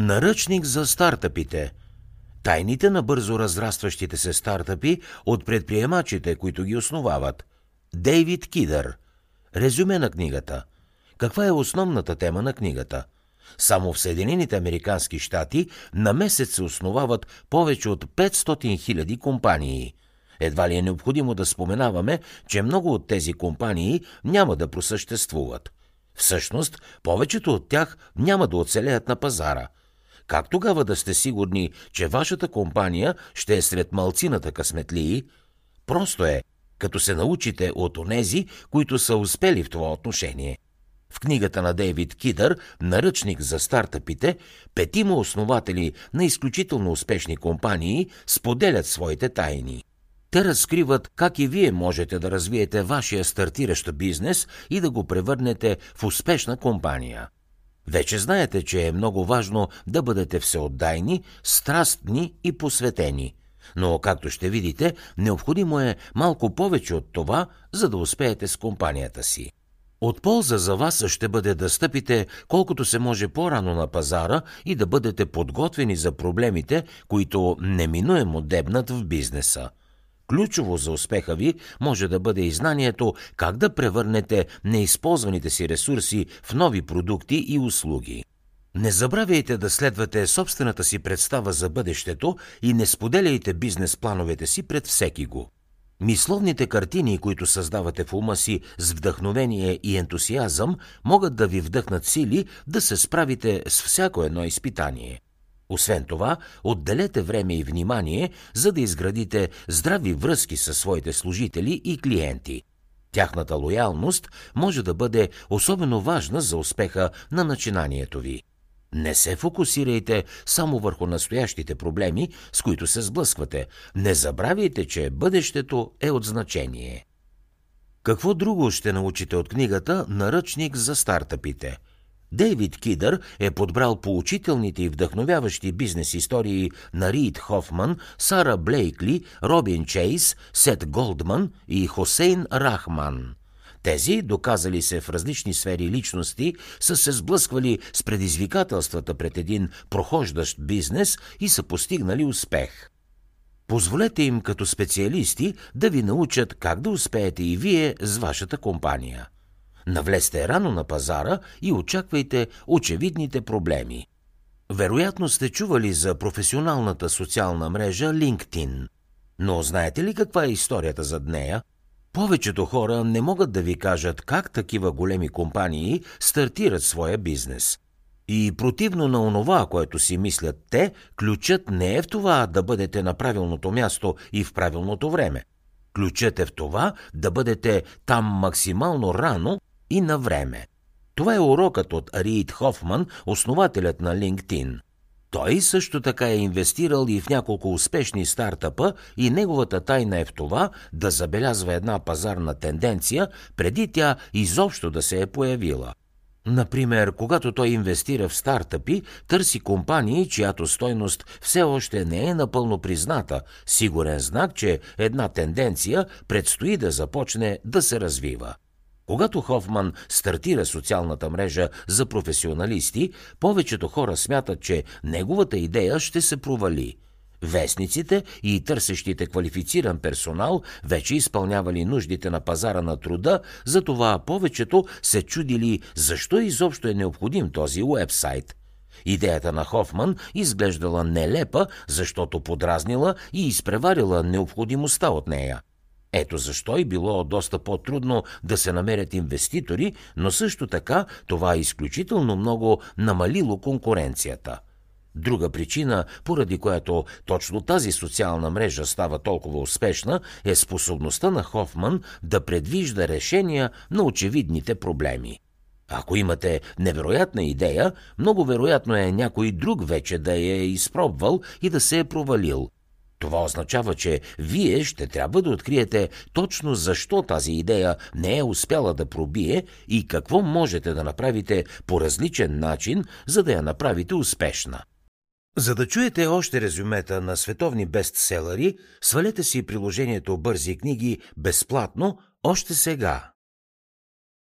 Наръчник за стартъпите. Тайните на бързо разрастващите се стартъпи от предприемачите, които ги основават. Дейвид Кидър. Резюме на книгата. Каква е основната тема на книгата? Само в Съединените Американски щати на месец се основават повече от 500 000 компании. Едва ли е необходимо да споменаваме, че много от тези компании няма да просъществуват. Всъщност, повечето от тях няма да оцелеят на пазара – как тогава да сте сигурни, че вашата компания ще е сред малцината късметлии? Просто е, като се научите от онези, които са успели в това отношение. В книгата на Дейвид Кидър, наръчник за стартъпите, петима основатели на изключително успешни компании споделят своите тайни. Те разкриват как и вие можете да развиете вашия стартиращ бизнес и да го превърнете в успешна компания – вече знаете, че е много важно да бъдете всеотдайни, страстни и посветени. Но, както ще видите, необходимо е малко повече от това, за да успеете с компанията си. От полза за вас ще бъде да стъпите колкото се може по-рано на пазара и да бъдете подготвени за проблемите, които неминуемо дебнат в бизнеса. Ключово за успеха ви може да бъде и знанието как да превърнете неизползваните си ресурси в нови продукти и услуги. Не забравяйте да следвате собствената си представа за бъдещето и не споделяйте бизнес плановете си пред всеки го. Мисловните картини, които създавате в ума си с вдъхновение и ентусиазъм, могат да ви вдъхнат сили да се справите с всяко едно изпитание – освен това, отделете време и внимание, за да изградите здрави връзки със своите служители и клиенти. Тяхната лоялност може да бъде особено важна за успеха на начинанието ви. Не се фокусирайте само върху настоящите проблеми, с които се сблъсквате. Не забравяйте, че бъдещето е от значение. Какво друго ще научите от книгата Наръчник за стартъпите – Дейвид Кидър е подбрал поучителните и вдъхновяващи бизнес истории на Рид Хофман, Сара Блейкли, Робин Чейс, Сет Голдман и Хосейн Рахман. Тези, доказали се в различни сфери личности, са се сблъсквали с предизвикателствата пред един прохождащ бизнес и са постигнали успех. Позволете им като специалисти да ви научат как да успеете и вие с вашата компания – Навлезте рано на пазара и очаквайте очевидните проблеми. Вероятно сте чували за професионалната социална мрежа LinkedIn. Но знаете ли каква е историята зад нея? Повечето хора не могат да ви кажат как такива големи компании стартират своя бизнес. И противно на онова, което си мислят те, ключът не е в това да бъдете на правилното място и в правилното време. Ключът е в това да бъдете там максимално рано и на време. Това е урокът от Рид Хофман, основателят на LinkedIn. Той също така е инвестирал и в няколко успешни стартъпа и неговата тайна е в това да забелязва една пазарна тенденция преди тя изобщо да се е появила. Например, когато той инвестира в стартъпи, търси компании, чиято стойност все още не е напълно призната, сигурен знак, че една тенденция предстои да започне да се развива. Когато Хофман стартира социалната мрежа за професионалисти, повечето хора смятат, че неговата идея ще се провали. Вестниците и търсещите квалифициран персонал вече изпълнявали нуждите на пазара на труда, затова повечето се чудили защо изобщо е необходим този уебсайт. Идеята на Хофман изглеждала нелепа, защото подразнила и изпреварила необходимостта от нея – ето защо и било доста по-трудно да се намерят инвеститори, но също така това изключително много намалило конкуренцията. Друга причина, поради която точно тази социална мрежа става толкова успешна, е способността на Хофман да предвижда решения на очевидните проблеми. Ако имате невероятна идея, много вероятно е някой друг вече да я е изпробвал и да се е провалил – това означава, че вие ще трябва да откриете точно защо тази идея не е успяла да пробие и какво можете да направите по различен начин, за да я направите успешна. За да чуете още резюмета на световни бестселери, свалете си приложението Бързи книги безплатно още сега.